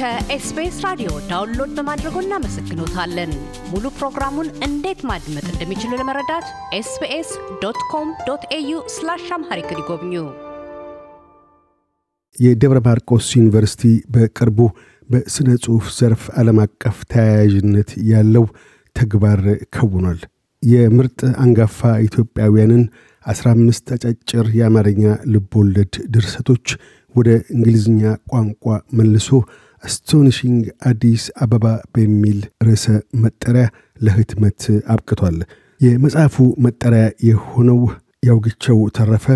ከ SBS ራዲዮ download በማድረጎ እናመሰግኖታለን። ሙሉ ፕሮግራሙን እንዴት ማድመጥ እንደሚችሉ ለመረዳት SBS dot com dot au slash Amharic ይጎብኙ። የደብረ ማርቆስ ዩኒቨርሲቲ በቅርቡ በሥነ ጽሑፍ ዘርፍ ዓለም አቀፍ ተያያዥነት ያለው ተግባር ከውኗል። የምርጥ አንጋፋ ኢትዮጵያውያንን 15 አጫጭር የአማርኛ ልቦለድ ድርሰቶች ወደ እንግሊዝኛ ቋንቋ መልሶ አስቶኒሽንግ አዲስ አበባ በሚል ርዕሰ መጠሪያ ለህትመት አብቅቷል። የመጽሐፉ መጠሪያ የሆነው ያውግቸው ተረፈ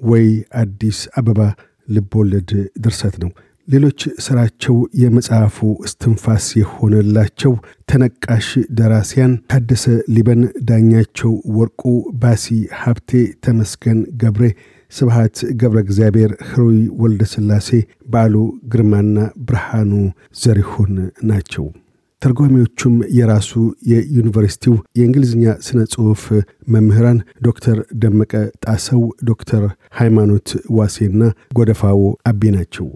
ወይ አዲስ አበባ ልቦለድ ድርሰት ነው። ሌሎች ስራቸው የመጽሐፉ እስትንፋስ የሆነላቸው ተነቃሽ ደራሲያን ታደሰ ሊበን፣ ዳኛቸው ወርቁ፣ ባሲ ሀብቴ፣ ተመስገን ገብሬ፣ ስብሃት ገብረ እግዚአብሔር፣ ህሩይ ወልደ ሥላሴ፣ በዓሉ ግርማና ብርሃኑ ዘሪሁን ናቸው። ተርጓሚዎቹም የራሱ የዩኒቨርሲቲው የእንግሊዝኛ ስነ ጽሑፍ መምህራን ዶክተር ደመቀ ጣሰው፣ ዶክተር ሃይማኖት ዋሴና ጎደፋው አቤ ናቸው።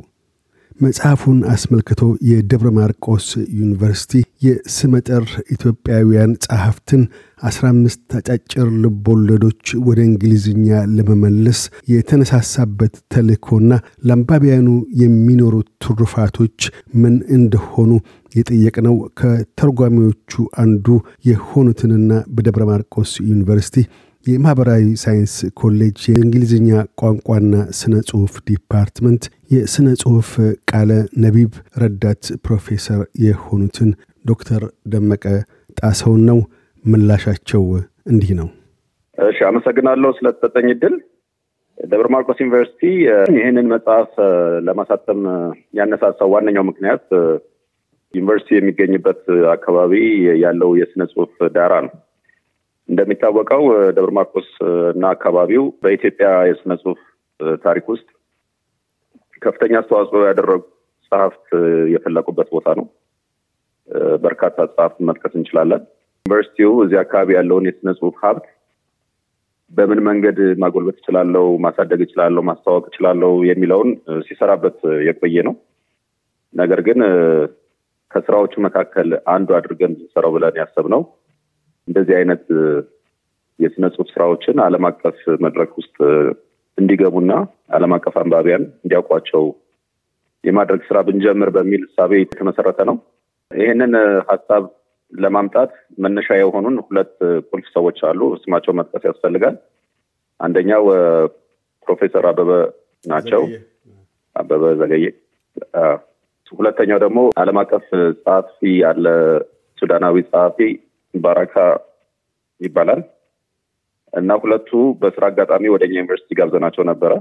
መጽሐፉን አስመልክቶ የደብረ ማርቆስ ዩኒቨርሲቲ የስመጥር ኢትዮጵያውያን ጸሐፍትን 15 አጫጭር ልቦለዶች ወደ እንግሊዝኛ ለመመለስ የተነሳሳበት ተልእኮና ለአንባቢያኑ የሚኖሩት ትሩፋቶች ምን እንደሆኑ የጠየቅነው ከተርጓሚዎቹ አንዱ የሆኑትንና በደብረ ማርቆስ ዩኒቨርሲቲ የማኅበራዊ ሳይንስ ኮሌጅ የእንግሊዝኛ ቋንቋና ስነ ጽሑፍ department የስነ ጽሑፍ ቃለ ነቢብ ረዳት ፕሮፌሰር የሆኑትን ዶክተር ደመቀ ጣሰውን ነው። ምላሻቸው እንዲህ ነው። እሺ፣ አመሰግናለሁ ስለተሰጠኝ እድል። ደብረ ማርቆስ ዩኒቨርሲቲ ይህንን መጽሐፍ ለማሳተም ያነሳሳው ዋነኛው ምክንያት ዩኒቨርሲቲ የሚገኝበት አካባቢ ያለው የስነ ጽሑፍ ዳራ ነው። እንደሚታወቀው ደብረ ማርቆስ እና አካባቢው በኢትዮጵያ የስነ ጽሑፍ ታሪክ ውስጥ ከፍተኛ አስተዋጽኦ ያደረጉ ጸሐፍት የፈለቁበት ቦታ ነው። በርካታ ጸሐፍት መጥቀስ እንችላለን። ዩኒቨርሲቲው እዚህ አካባቢ ያለውን የስነ ጽሑፍ ሀብት በምን መንገድ ማጎልበት እችላለሁ፣ ማሳደግ እችላለሁ፣ ማስተዋወቅ እችላለሁ የሚለውን ሲሰራበት የቆየ ነው። ነገር ግን ከስራዎቹ መካከል አንዱ አድርገን ሰራው ብለን ያሰብነው እንደዚህ አይነት የስነ ጽሁፍ ስራዎችን ዓለም አቀፍ መድረክ ውስጥ እንዲገቡና ዓለም አቀፍ አንባቢያን እንዲያውቋቸው የማድረግ ስራ ብንጀምር በሚል እሳቤ የተመሰረተ ነው። ይህንን ሀሳብ ለማምጣት መነሻ የሆኑን ሁለት ቁልፍ ሰዎች አሉ። ስማቸው መጥቀስ ያስፈልጋል። አንደኛው ፕሮፌሰር አበበ ናቸው፣ አበበ ዘገየ። ሁለተኛው ደግሞ ዓለም አቀፍ ጸሐፊ ያለ ሱዳናዊ ጸሐፊ ባራካ ይባላል እና ሁለቱ በስራ አጋጣሚ ወደኛ ዩኒቨርሲቲ ጋብዘናቸው ነበረ።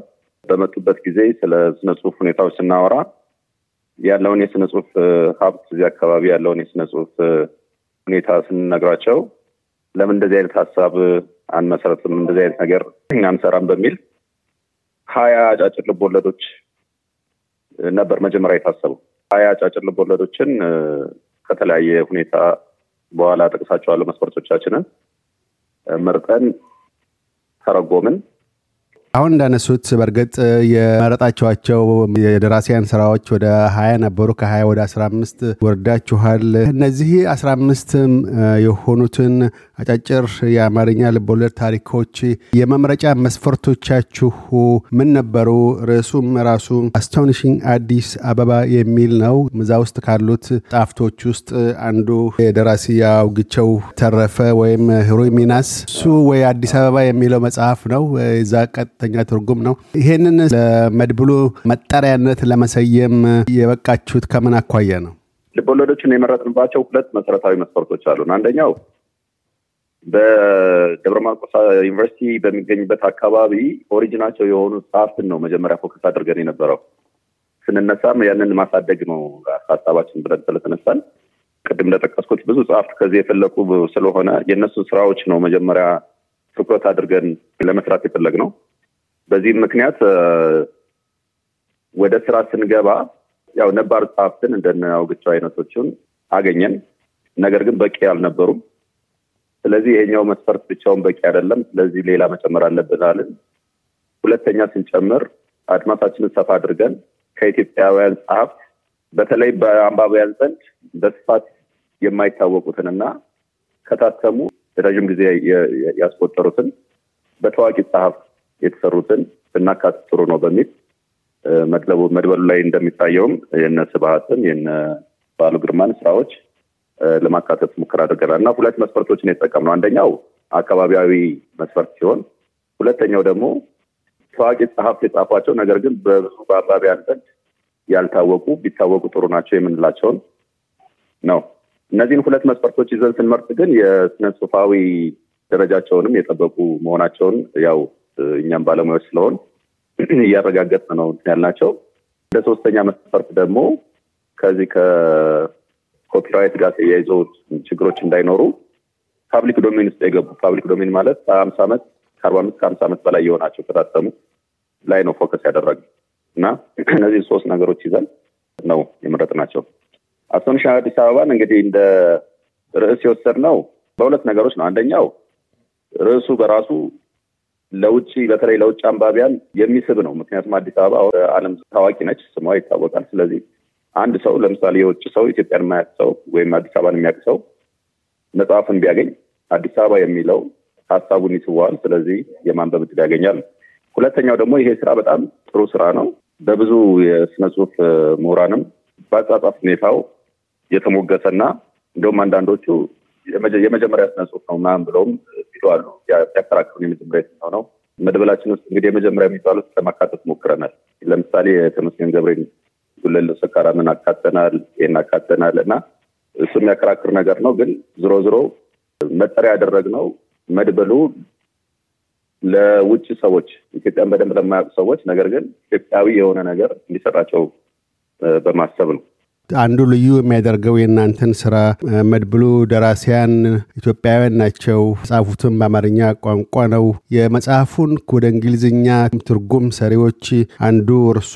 በመጡበት ጊዜ ስለ ስነ ጽሁፍ ሁኔታዎች ስናወራ ያለውን የስነ ጽሁፍ ሀብት እዚህ አካባቢ ያለውን የስነ ጽሁፍ ሁኔታ ስንነግራቸው ለምን እንደዚህ አይነት ሀሳብ አንመሰረትም፣ እንደዚህ አይነት ነገር አንሰራም በሚል ሀያ አጫጭር ልቦለዶች ነበር መጀመሪያ የታሰበው። ሀያ አጫጭር ልቦለዶችን ከተለያየ ሁኔታ በኋላ ጠቅሳቸዋለሁ መስፈርቶቻችንን መርጠን ተረጎምን። አሁን እንዳነሱት በእርግጥ የመረጣቸዋቸው የደራሲያን ስራዎች ወደ ሀያ ነበሩ። ከሀያ ወደ አስራ አምስት ወርዳችኋል። እነዚህ አስራ አምስት የሆኑትን አጫጭር የአማርኛ ልቦለድ ታሪኮች የመምረጫ መስፈርቶቻችሁ ምን ነበሩ? ርዕሱም ራሱ አስቶኒሽንግ አዲስ አበባ የሚል ነው። እዛ ውስጥ ካሉት ጣፍቶች ውስጥ አንዱ የደራሲ ያውግቸው ተረፈ ወይም ሚናስ እሱ ወይ አዲስ አበባ የሚለው መጽሐፍ ነው። እዛ ቀጥተኛ ትርጉም ነው። ይሄንን ለመድብሉ መጠሪያነት ለመሰየም የበቃችሁት ከምን አኳያ ነው? ልቦለዶችን የመረጥንባቸው ሁለት መሰረታዊ መስፈርቶች አሉን። አንደኛው በደብረ ማርቆስ ዩኒቨርሲቲ በሚገኝበት አካባቢ ኦሪጂናቸው የሆኑ ጸሐፍትን ነው መጀመሪያ focus አድርገን የነበረው። ስንነሳም ያንን ማሳደግ ነው ሀሳባችን ብለን ስለተነሳን ቅድም እንደጠቀስኩት ብዙ ጸሐፍት ከዚህ የፈለቁ ስለሆነ የእነሱን ስራዎች ነው መጀመሪያ ትኩረት አድርገን ለመስራት የፈለግነው። በዚህም ምክንያት ወደ ስራ ስንገባ ያው ነባር ጸሐፍትን እንደነ አውግቸው አይነቶቹን አገኘን። ነገር ግን በቂ አልነበሩም። ስለዚህ ይሄኛው መስፈርት ብቻውን በቂ አይደለም። ስለዚህ ሌላ መጨመር አለብን አልን። ሁለተኛ ስንጨምር አድማሳችንን ሰፋ አድርገን ከኢትዮጵያውያን ጸሐፍት በተለይ በአንባቢያን ዘንድ በስፋት የማይታወቁትንና ከታተሙ ረዥም ጊዜ ያስቆጠሩትን በታዋቂ ጸሐፍ የተሰሩትን ብናካትት ጥሩ ነው በሚል መድበሉ መድበሉ ላይ እንደሚታየውም የነ ስብሀትን የነ ባሉ ግርማን ስራዎች ለማካተት ሙከራ አድርገናል እና ሁለት መስፈርቶችን የተጠቀምነው አንደኛው አካባቢያዊ መስፈርት ሲሆን ሁለተኛው ደግሞ ታዋቂ ጸሐፍት የጻፏቸው ነገር ግን በብዙ በአንባቢያን ዘንድ ያልታወቁ ቢታወቁ ጥሩ ናቸው የምንላቸውን ነው። እነዚህን ሁለት መስፈርቶች ይዘን ስንመርጥ ግን የስነ ጽሁፋዊ ደረጃቸውንም የጠበቁ መሆናቸውን ያው እኛም ባለሙያዎች ስለሆንን እያረጋገጥን ነው ያልናቸው። እንደ ሶስተኛ መስፈርት ደግሞ ከዚህ ከ copyright ጋር ተያይዞ ችግሮች እንዳይኖሩ public domain ውስጥ የገቡ public domain ማለት ከሀምሳ ዓመት ከአርባ አምስት ከሀምሳ ዓመት በላይ የሆናቸው ከታተሙ ላይ ነው focus ያደረግነው እና እነዚህ ሶስት ነገሮች ይዘን ነው የመረጥናቸው። አሶንሽን አዲስ አበባን እንግዲህ እንደ ርዕስ የወሰድ ነው በሁለት ነገሮች ነው። አንደኛው ርዕሱ በራሱ ለውጭ በተለይ ለውጭ አንባቢያን የሚስብ ነው። ምክንያቱም አዲስ አበባ ዓለም ታዋቂ ነች፣ ስሟ ይታወቃል። ስለዚህ አንድ ሰው ለምሳሌ የውጭ ሰው ኢትዮጵያን የማያውቅ ሰው ወይም አዲስ አበባን የሚያውቅ ሰው መጽሐፍን ቢያገኝ አዲስ አበባ የሚለው ሀሳቡን ይስበዋል። ስለዚህ የማንበብ ዕድል ያገኛል። ሁለተኛው ደግሞ ይሄ ስራ በጣም ጥሩ ስራ ነው። በብዙ የስነ ጽሁፍ ምሁራንም በአጻጻፍ ሁኔታው የተሞገሰና እንደውም አንዳንዶቹ የመጀመሪያ ስነ ጽሁፍ ነው ምናምን ብለውም ይለዋሉ። ያከራክሩን የመጀመሪያ የትኛው ነው? መድበላችን ውስጥ እንግዲህ የመጀመሪያ የሚባሉት ለማካተት ሞክረናል። ለምሳሌ የተመስገን ገብሬን ጉለል ሰካራምን አካተናል፣ ይህን አካተናል እና እሱ የሚያከራክር ነገር ነው። ግን ዝሮ ዝሮ መጠሪያ ያደረግነው መድበሉ ለውጭ ሰዎች ኢትዮጵያን በደንብ ለማያውቁ ሰዎች ነገር ግን ኢትዮጵያዊ የሆነ ነገር እንዲሰጣቸው በማሰብ ነው። አንዱ ልዩ የሚያደርገው የእናንተን ስራ መድብሉ ደራሲያን ኢትዮጵያውያን ናቸው። ጻፉትም በአማርኛ ቋንቋ ነው። የመጽሐፉን ወደ እንግሊዝኛ ትርጉም ሰሪዎች አንዱ እርሶ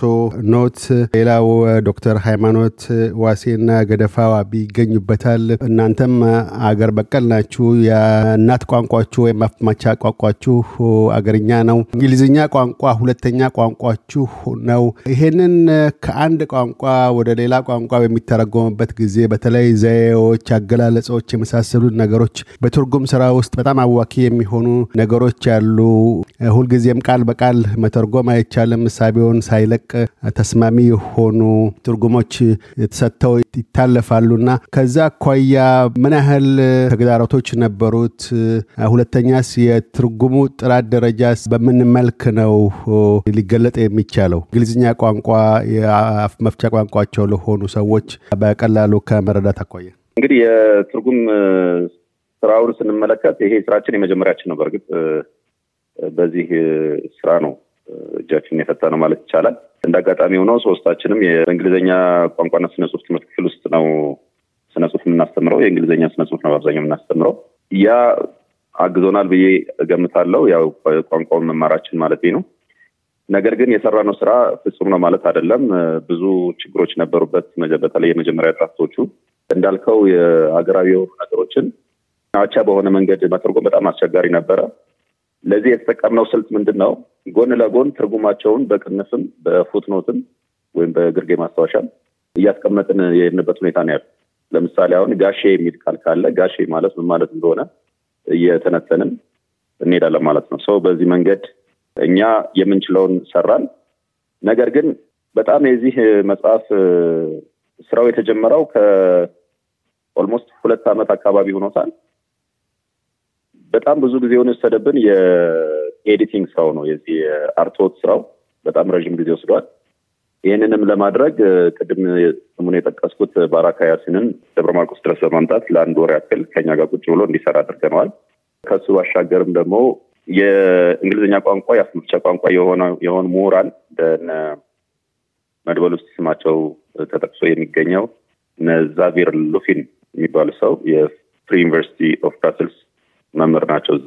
ኖት፣ ሌላው ዶክተር ሃይማኖት ዋሴና ገደፋ ዋቢ ይገኙበታል። እናንተም አገር በቀል ናችሁ። የእናት ቋንቋችሁ ወይም አፍማቻ ቋንቋችሁ አገርኛ ነው። እንግሊዝኛ ቋንቋ ሁለተኛ ቋንቋችሁ ነው። ይሄንን ከአንድ ቋንቋ ወደ ሌላ ቋንቋ በሚተረጎምበት ጊዜ በተለይ ዘዬዎች፣ አገላለጾች የመሳሰሉት ነገሮች በትርጉም ስራ ውስጥ በጣም አዋኪ የሚሆኑ ነገሮች ያሉ። ሁልጊዜም ቃል በቃል መተርጎም አይቻልም። እሳቤውን ሳይለቅ ተስማሚ የሆኑ ትርጉሞች ተሰጥተው ይታለፋሉና ከዛ አኳያ ምን ያህል ተግዳሮቶች ነበሩት? ሁለተኛስ የትርጉሙ ጥራት ደረጃስ በምን መልክ ነው ሊገለጥ የሚቻለው? እንግሊዝኛ ቋንቋ የአፍ መፍቻ ቋንቋቸው ለሆኑ ሰዎች በቀላሉ ከመረዳት አኳያ እንግዲህ የትርጉም ስራውን ስንመለከት ይሄ ስራችን የመጀመሪያችን ነው። በእርግጥ በዚህ ስራ ነው እጃችንን የፈታ ነው ማለት ይቻላል። እንደ አጋጣሚ ሆኖ ሶስታችንም የእንግሊዝኛ ቋንቋና ስነ ጽሁፍ ትምህርት ክፍል ውስጥ ነው ስነ ጽሁፍ የምናስተምረው። የእንግሊዝኛ ስነ ጽሁፍ ነው በአብዛኛው የምናስተምረው። ያ አግዞናል ብዬ እገምታለሁ። ያው ቋንቋውን መማራችን ማለት ነው። ነገር ግን የሰራነው ስራ ፍጹም ነው ማለት አይደለም። ብዙ ችግሮች ነበሩበት። በተለይ የመጀመሪያ ድራፍቶቹ እንዳልከው የሀገራዊ የሆኑ ነገሮችን አቻ በሆነ መንገድ መተርጎም በጣም አስቸጋሪ ነበረ። ለዚህ የተጠቀምነው ስልት ምንድን ነው? ጎን ለጎን ትርጉማቸውን በቅንፍም በፉትኖትም ወይም በግርጌ ማስታወሻም እያስቀመጥን የሄድንበት ሁኔታ ነው ያሉ። ለምሳሌ አሁን ጋሼ የሚል ቃል ካለ ጋሼ ማለት ምን ማለት እንደሆነ እየተነተንን እንሄዳለን ማለት ነው። ሰው በዚህ መንገድ እኛ የምንችለውን ሰራን። ነገር ግን በጣም የዚህ መጽሐፍ ስራው የተጀመረው ከ almost ሁለት ዓመት አካባቢ ሆኖታል። በጣም ብዙ ጊዜውን የወሰደብን የ editing ስራው ነው። የዚህ የአርትዖት ስራው በጣም ረዥም ጊዜ ወስዷል። ይህንንም ለማድረግ ቅድም ስሙን የጠቀስኩት ባራካ ያሲንን ደብረ ማርቆስ ድረስ በማምጣት ለአንድ ወር ያክል ከኛ ጋር ቁጭ ብሎ እንዲሰራ አድርገነዋል። ከሱ ባሻገርም ደግሞ የእንግሊዝኛ ቋንቋ የአፍ መፍቻ ቋንቋ የሆኑ ምሁራን መድበል ውስጥ ስማቸው ተጠቅሶ የሚገኘው ዛቪየር ሉፊን የሚባሉ ሰው የ Free University of Brussels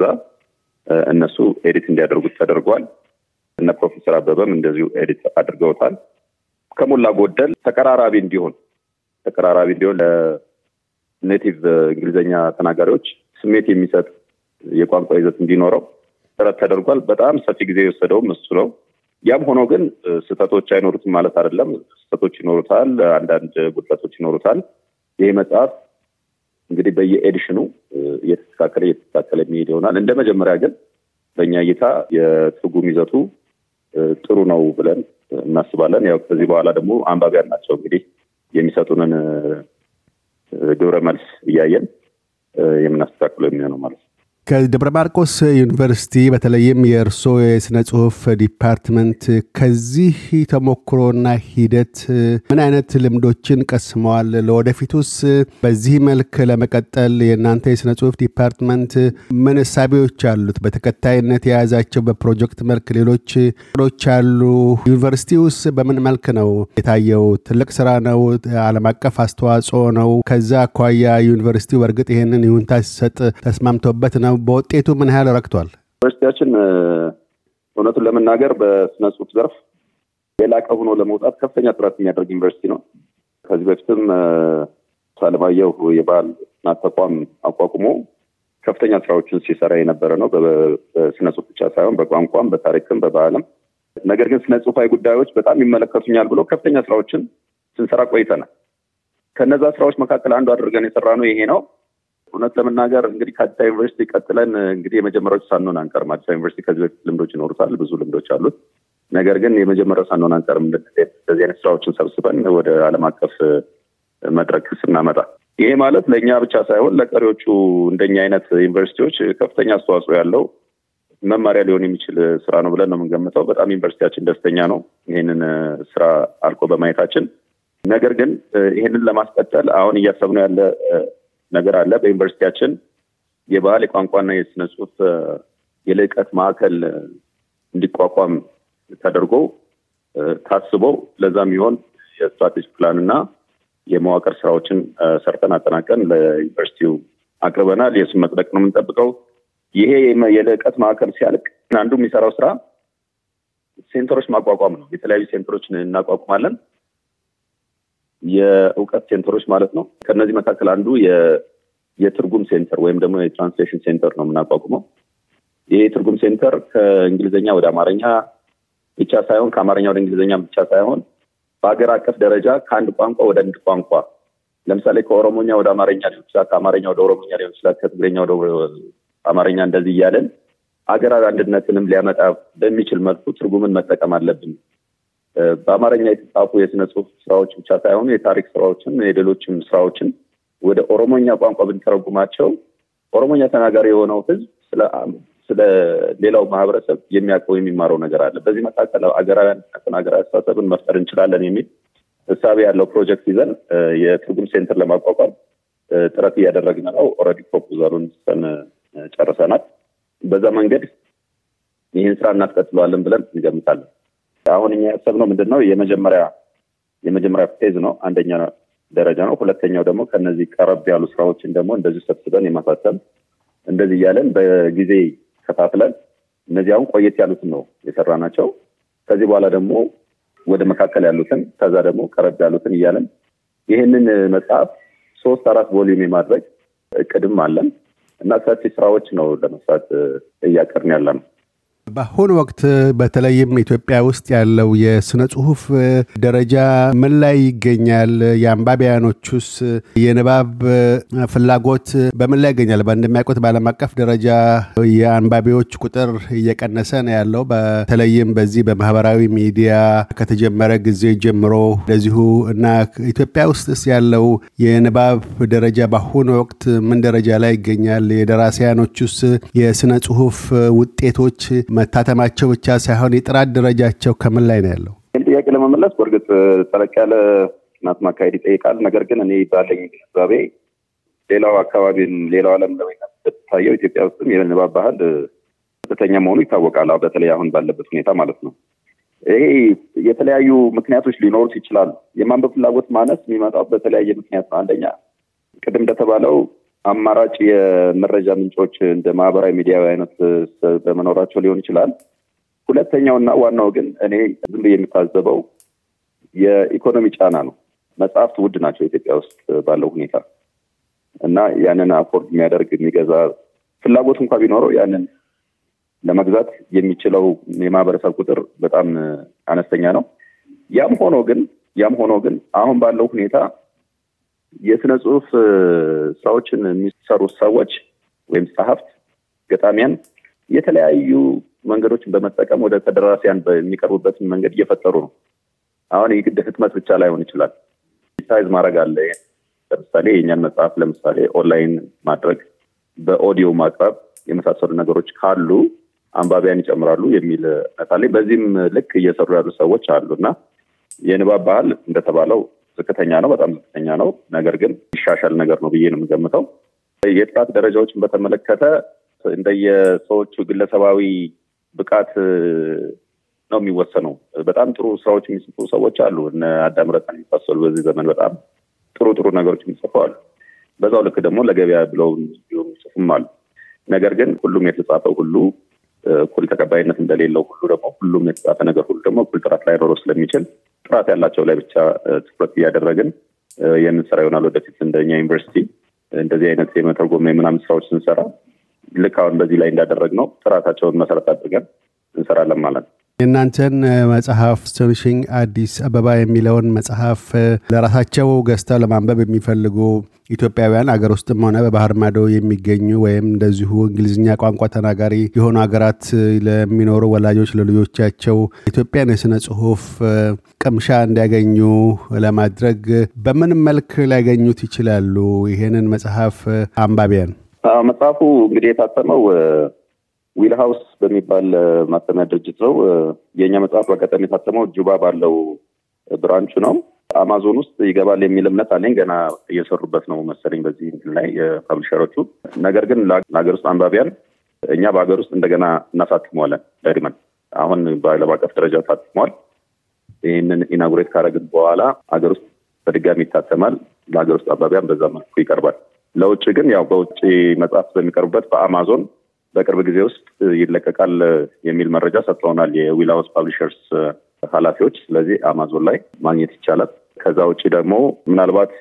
እዛ እነሱ edit እንዲያደርጉት ተደርጓል። እነ ፕሮፌሰር አበበም እንደዚሁ edit አድርገውታል። ከሞላ ጎደል ተቀራራቢ እንዲሆን ተቀራራቢ እንዲሆን ለ native እንግሊዝኛ ተናጋሪዎች ስሜት የሚሰጥ የቋንቋ ይዘት እንዲኖረው ጥረት ተደርጓል። በጣም ሰፊ ጊዜ የወሰደውም እሱ ነው። ያም ሆኖ ግን ስህተቶች አይኖሩትም ማለት አይደለም። ስህተቶች ይኖሩታል፣ አንዳንድ ጉድለቶች ይኖሩታል። ይህ መጽሐፍ እንግዲህ በየ edition ኡ እየተስተካከለ እየተስተካከለ የሚሄድ ይሆናል። እንደ መጀመሪያ ግን በእኛ እይታ የትርጉም ይዘቱ ጥሩ ነው ብለን እናስባለን። ያው ከዚህ በኋላ ደግሞ አንባቢያን ናቸው እንግዲህ የሚሰጡንን ግብረ መልስ እያየን የምናስተካክለው የሚሆነው ማለት ነው። ከደብረ ማርቆስ ዩኒቨርሲቲ በተለይም የእርሶ የስነ ጽሁፍ department ከዚህ ተሞክሮና ሂደት ምን አይነት ልምዶችን ቀስመዋል? ለወደፊቱስ በዚህ መልክ ለመቀጠል የእናንተ የስነ ጽሁፍ department ምን እሳቤዎች አሉት? በተከታይነት የያዛቸው በፕሮጀክት መልክ ሌሎች ስራዎች አሉ? ዩኒቨርሲቲውስ በምን መልክ ነው የታየው? ትልቅ ስራ ነው? ዓለም አቀፍ አስተዋጽኦ ነው? ከዛ አኳያ ዩኒቨርሲቲው በእርግጥ ይህንን ይሁንታ ሲሰጥ ተስማምቶበት ነው በውጤቱ ምን ያህል ረክቷል? ዩኒቨርሲቲያችን እውነቱን ለመናገር በስነ ጽሁፍ ዘርፍ የላቀ ሆኖ ለመውጣት ከፍተኛ ጥረት የሚያደርግ ዩኒቨርሲቲ ነው። ከዚህ በፊትም አለማየሁ የባህል ጥናት ተቋም አቋቁሞ ከፍተኛ ስራዎችን ሲሰራ የነበረ ነው። በስነ ጽሁፍ ብቻ ሳይሆን በቋንቋም፣ በታሪክም፣ በባህልም። ነገር ግን ስነ ጽሁፋዊ ጉዳዮች በጣም ይመለከቱኛል ብሎ ከፍተኛ ስራዎችን ስንሰራ ቆይተናል። ከነዛ ስራዎች መካከል አንዱ አድርገን የሰራ ነው ይሄ ነው። እውነት ለመናገር እንግዲህ ከአዲስ አበባ ዩኒቨርሲቲ ቀጥለን እንግዲህ የመጀመሪያዎች ሳንሆን አንቀርም። አዲስ አበባ ዩኒቨርሲቲ ከዚህ በፊት ልምዶች ይኖሩታል፣ ብዙ ልምዶች አሉት። ነገር ግን የመጀመሪያው ሳንሆን አንቀርም። እንደዚህ አይነት ስራዎችን ሰብስበን ወደ ዓለም አቀፍ መድረክ ስናመጣ ይሄ ማለት ለእኛ ብቻ ሳይሆን ለቀሪዎቹ እንደኛ አይነት ዩኒቨርሲቲዎች ከፍተኛ አስተዋጽኦ ያለው መማሪያ ሊሆን የሚችል ስራ ነው ብለን ነው የምንገምተው። በጣም ዩኒቨርሲቲያችን ደስተኛ ነው ይህንን ስራ አልቆ በማየታችን። ነገር ግን ይህንን ለማስቀጠል አሁን እያሰብነው ያለ ነገር አለ። በዩኒቨርሲቲያችን የባህል የቋንቋና የስነ ጽሁፍ የልዕቀት ማዕከል እንዲቋቋም ተደርጎ ታስቦ ለዛም ይሆን የ strategic plan እና የመዋቅር ስራዎችን ሰርተን አጠናቀን ለዩኒቨርሲቲው አቅርበናል። የሱን መጽደቅ ነው የምንጠብቀው። ይሄ የልዕቀት ማዕከል ሲያልቅ አንዱ የሚሰራው ስራ center ኦች ማቋቋም ነው። የተለያዩ center ኦችን እናቋቁማለን። የእውቀት center ኦች ማለት ነው። ከነዚህ መካከል አንዱ የትርጉም center ወይም ደግሞ የ translation center ነው የምናቋቁመው። ይህ የትርጉም center ከእንግሊዝኛ ወደ አማርኛ ብቻ ሳይሆን ከአማርኛ ወደ እንግሊዝኛ ብቻ ሳይሆን በሀገር አቀፍ ደረጃ ከአንድ ቋንቋ ወደ አንድ ቋንቋ ለምሳሌ ከኦሮሞኛ ወደ አማርኛ ሊሆን ይችላል፣ ከአማርኛ ወደ ኦሮሞኛ ሊሆን ይችላል፣ ከትግርኛ ወደ አማርኛ እንደዚህ እያለን ሀገራዊ አንድነትንም ሊያመጣ በሚችል መልኩ ትርጉምን መጠቀም አለብን። በአማርኛ የተጻፉ የስነ ጽሁፍ ስራዎች ብቻ ሳይሆኑ የታሪክ ስራዎችን፣ የሌሎችም ስራዎችን ወደ ኦሮሞኛ ቋንቋ ብንተረጉማቸው ኦሮሞኛ ተናጋሪ የሆነው ህዝብ ስለ ሌላው ማህበረሰብ የሚያውቀው የሚማረው ነገር አለ። በዚህ መካከል አገራዊ አንድነትን፣ አስተሳሰብን መፍጠር እንችላለን የሚል እሳቤ ያለው ፕሮጀክት ይዘን የትርጉም center ለማቋቋም ጥረት እያደረግን ነው። already proposal ኡን ስን ጨርሰናል። በዛ መንገድ ይህን ስራ እናስቀጥለዋለን ብለን እንገምታለን። አሁን እኛ ያሰብነው ምንድን ነው? የመጀመሪያ የመጀመሪያ phase ነው፣ አንደኛ ደረጃ ነው። ሁለተኛው ደግሞ ከነዚህ ቀረብ ያሉ ስራዎችን ደግሞ እንደዚህ ሰብስበን የማሳተም እንደዚህ እያለን በጊዜ ከፋፍለን እነዚህ አሁን ቆየት ያሉትን ነው የሰራ ናቸው። ከዚህ በኋላ ደግሞ ወደ መካከል ያሉትን ከዛ ደግሞ ቀረብ ያሉትን እያለን ይህንን መጽሐፍ ሶስት አራት ቮሊዩም የማድረግ እቅድም አለን እና ሰፊ ስራዎች ነው ለመስራት እያቀርን ያለ ነው። በአሁኑ ወቅት በተለይም ኢትዮጵያ ውስጥ ያለው የስነ ጽሁፍ ደረጃ ምን ላይ ይገኛል? የአንባቢያኖቹስ የንባብ ፍላጎት በምን ላይ ይገኛል? እንደሚያውቁት በዓለም አቀፍ ደረጃ የአንባቢዎች ቁጥር እየቀነሰ ነው ያለው። በተለይም በዚህ በማህበራዊ ሚዲያ ከተጀመረ ጊዜ ጀምሮ እንደዚሁ እና ኢትዮጵያ ውስጥስ ያለው የንባብ ደረጃ በአሁኑ ወቅት ምን ደረጃ ላይ ይገኛል? የደራሲያኖቹስ የስነ ጽሁፍ ውጤቶች መታተማቸው ብቻ ሳይሆን የጥራት ደረጃቸው ከምን ላይ ነው ያለው? ይህን ጥያቄ ለመመለስ በእርግጥ ጠለቅ ያለ ጥናት ማካሄድ ይጠይቃል። ነገር ግን እኔ ባለኝ ግንዛቤ ሌላው አካባቢን ሌላው ዓለም እንደሚታየው ኢትዮጵያ ውስጥም የንባብ ባህል ከፍተኛ መሆኑ ይታወቃል። በተለይ አሁን ባለበት ሁኔታ ማለት ነው። ይሄ የተለያዩ ምክንያቶች ሊኖሩት ይችላሉ። የማንበብ ፍላጎት ማነስ የሚመጣው በተለያየ ምክንያት ነው። አንደኛ ቅድም እንደተባለው አማራጭ የመረጃ ምንጮች እንደ ማህበራዊ ሚዲያ አይነት በመኖራቸው ሊሆን ይችላል። ሁለተኛው እና ዋናው ግን እኔ ዝም ብዬ የሚታዘበው የኢኮኖሚ ጫና ነው። መጽሐፍት ውድ ናቸው ኢትዮጵያ ውስጥ ባለው ሁኔታ እና ያንን አፎርድ የሚያደርግ የሚገዛ ፍላጎት እንኳ ቢኖረው ያንን ለመግዛት የሚችለው የማህበረሰብ ቁጥር በጣም አነስተኛ ነው። ያም ሆኖ ግን ያም ሆኖ ግን አሁን ባለው ሁኔታ የስነ ጽሁፍ ስራዎችን የሚሰሩ ሰዎች ወይም ጸሐፍት፣ ገጣሚያን የተለያዩ መንገዶችን በመጠቀም ወደ ተደራሲያን የሚቀርቡበትን መንገድ እየፈጠሩ ነው። አሁን የግድ ህትመት ብቻ ላይሆን ይችላል። size ማድረግ አለ። ለምሳሌ የእኛን መጽሐፍ ለምሳሌ ኦንላይን ማድረግ፣ በኦዲዮ ማቅረብ የመሳሰሉ ነገሮች ካሉ አንባቢያን ይጨምራሉ የሚል ነታለ በዚህም ልክ እየሰሩ ያሉ ሰዎች አሉ እና የንባብ ባህል እንደተባለው ዝቅተኛ ነው፣ በጣም ዝቅተኛ ነው። ነገር ግን ይሻሻል ነገር ነው ብዬ ነው የምገምተው። የጥራት ደረጃዎችን በተመለከተ እንደየሰዎቹ ግለሰባዊ ብቃት ነው የሚወሰነው። በጣም ጥሩ ስራዎች የሚጽፉ ሰዎች አሉ። እነ አዳም የሚመሳሰሉ በዚህ ዘመን በጣም ጥሩ ጥሩ ነገሮች የሚጽፉ አሉ። በዛው ልክ ደግሞ ለገበያ ብለው የሚጽፉም አሉ። ነገር ግን ሁሉም የተጻፈው ሁሉ እኩል ተቀባይነት እንደሌለው ሁሉ ደግሞ ሁሉም የተጻፈ ነገር ሁሉ ደግሞ እኩል ጥራት ላይኖረው ስለሚችል ጥራት ያላቸው ላይ ብቻ ትኩረት እያደረግን የምንሰራ ይሆናል። ወደፊት እንደኛ ዩኒቨርሲቲ እንደዚህ አይነት የመተርጎም የምናምን ስራዎች ስንሰራ ልክ አሁን በዚህ ላይ እንዳደረግ ነው ጥራታቸውን መሰረት አድርገን እንሰራለን ማለት ነው። የእናንተን መጽሐፍ አስቶኒሽንግ አዲስ አበባ የሚለውን መጽሐፍ ለራሳቸው ገዝተው ለማንበብ የሚፈልጉ ኢትዮጵያውያን አገር ውስጥም ሆነ በባህር ማዶ የሚገኙ ወይም እንደዚሁ እንግሊዝኛ ቋንቋ ተናጋሪ የሆኑ ሀገራት ለሚኖሩ ወላጆች ለልጆቻቸው ኢትዮጵያን የስነ ጽሁፍ ቅምሻ እንዲያገኙ ለማድረግ በምን መልክ ሊያገኙት ይችላሉ? ይሄንን መጽሐፍ አንባቢያን መጽሐፉ እንግዲህ የታተመው ዊል ሀውስ በሚባል ማተሚያ ድርጅት ነው። የእኛ መጽሐፍ በአጋጣሚ የታተመው ጁባ ባለው branch ኡ ነው። አማዞን ውስጥ ይገባል የሚል እምነት አለኝ። ገና እየሰሩበት ነው መሰለኝ በዚህ እንትን ላይ የ publisher ኦቹ። ነገር ግን ለሀገር ውስጥ አንባቢያን እኛ በሀገር ውስጥ እንደገና እናሳትመዋለን ደግመን። አሁን በዓለም አቀፍ ደረጃ ታትሟል። ይህንን inaugurate ካደረግን በኋላ ሀገር ውስጥ በድጋሚ ይታተማል። ለሀገር ውስጥ አንባቢያን በዛ መልኩ ይቀርባል። ለውጭ ግን ያው በውጭ መጽሐፍ በሚቀርቡበት በአማዞን በቅርብ ጊዜ ውስጥ ይለቀቃል የሚል መረጃ ሰጥተውናል የዊል ሀውስ publishers ኃላፊዎች። ስለዚህ አማዞን ላይ ማግኘት ይቻላል። ከዛ ውጭ ደግሞ ምናልባት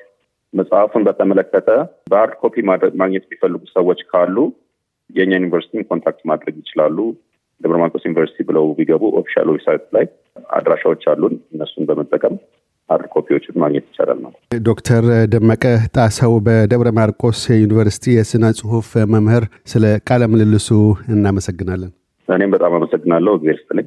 መጽሐፉን በተመለከተ በ hard copy ማግኘት የሚፈልጉ ሰዎች ካሉ የእኛ ዩኒቨርሲቲን contact ማድረግ ይችላሉ። ደብረ ማርቆስ ዩኒቨርሲቲ ብለው ቢገቡ official website ላይ አድራሻዎች አሉን። እነሱን በመጠቀም hard copy ዎችን ማግኘት ይቻላል ማለት ዶክተር ደመቀ ጣሰው በደብረ ማርቆስ ዩኒቨርሲቲ የስነ ጽሁፍ መምህር፣ ስለ ቃለ ምልልሱ እናመሰግናለን። እኔም በጣም አመሰግናለሁ። እግዜር ይስጥልኝ።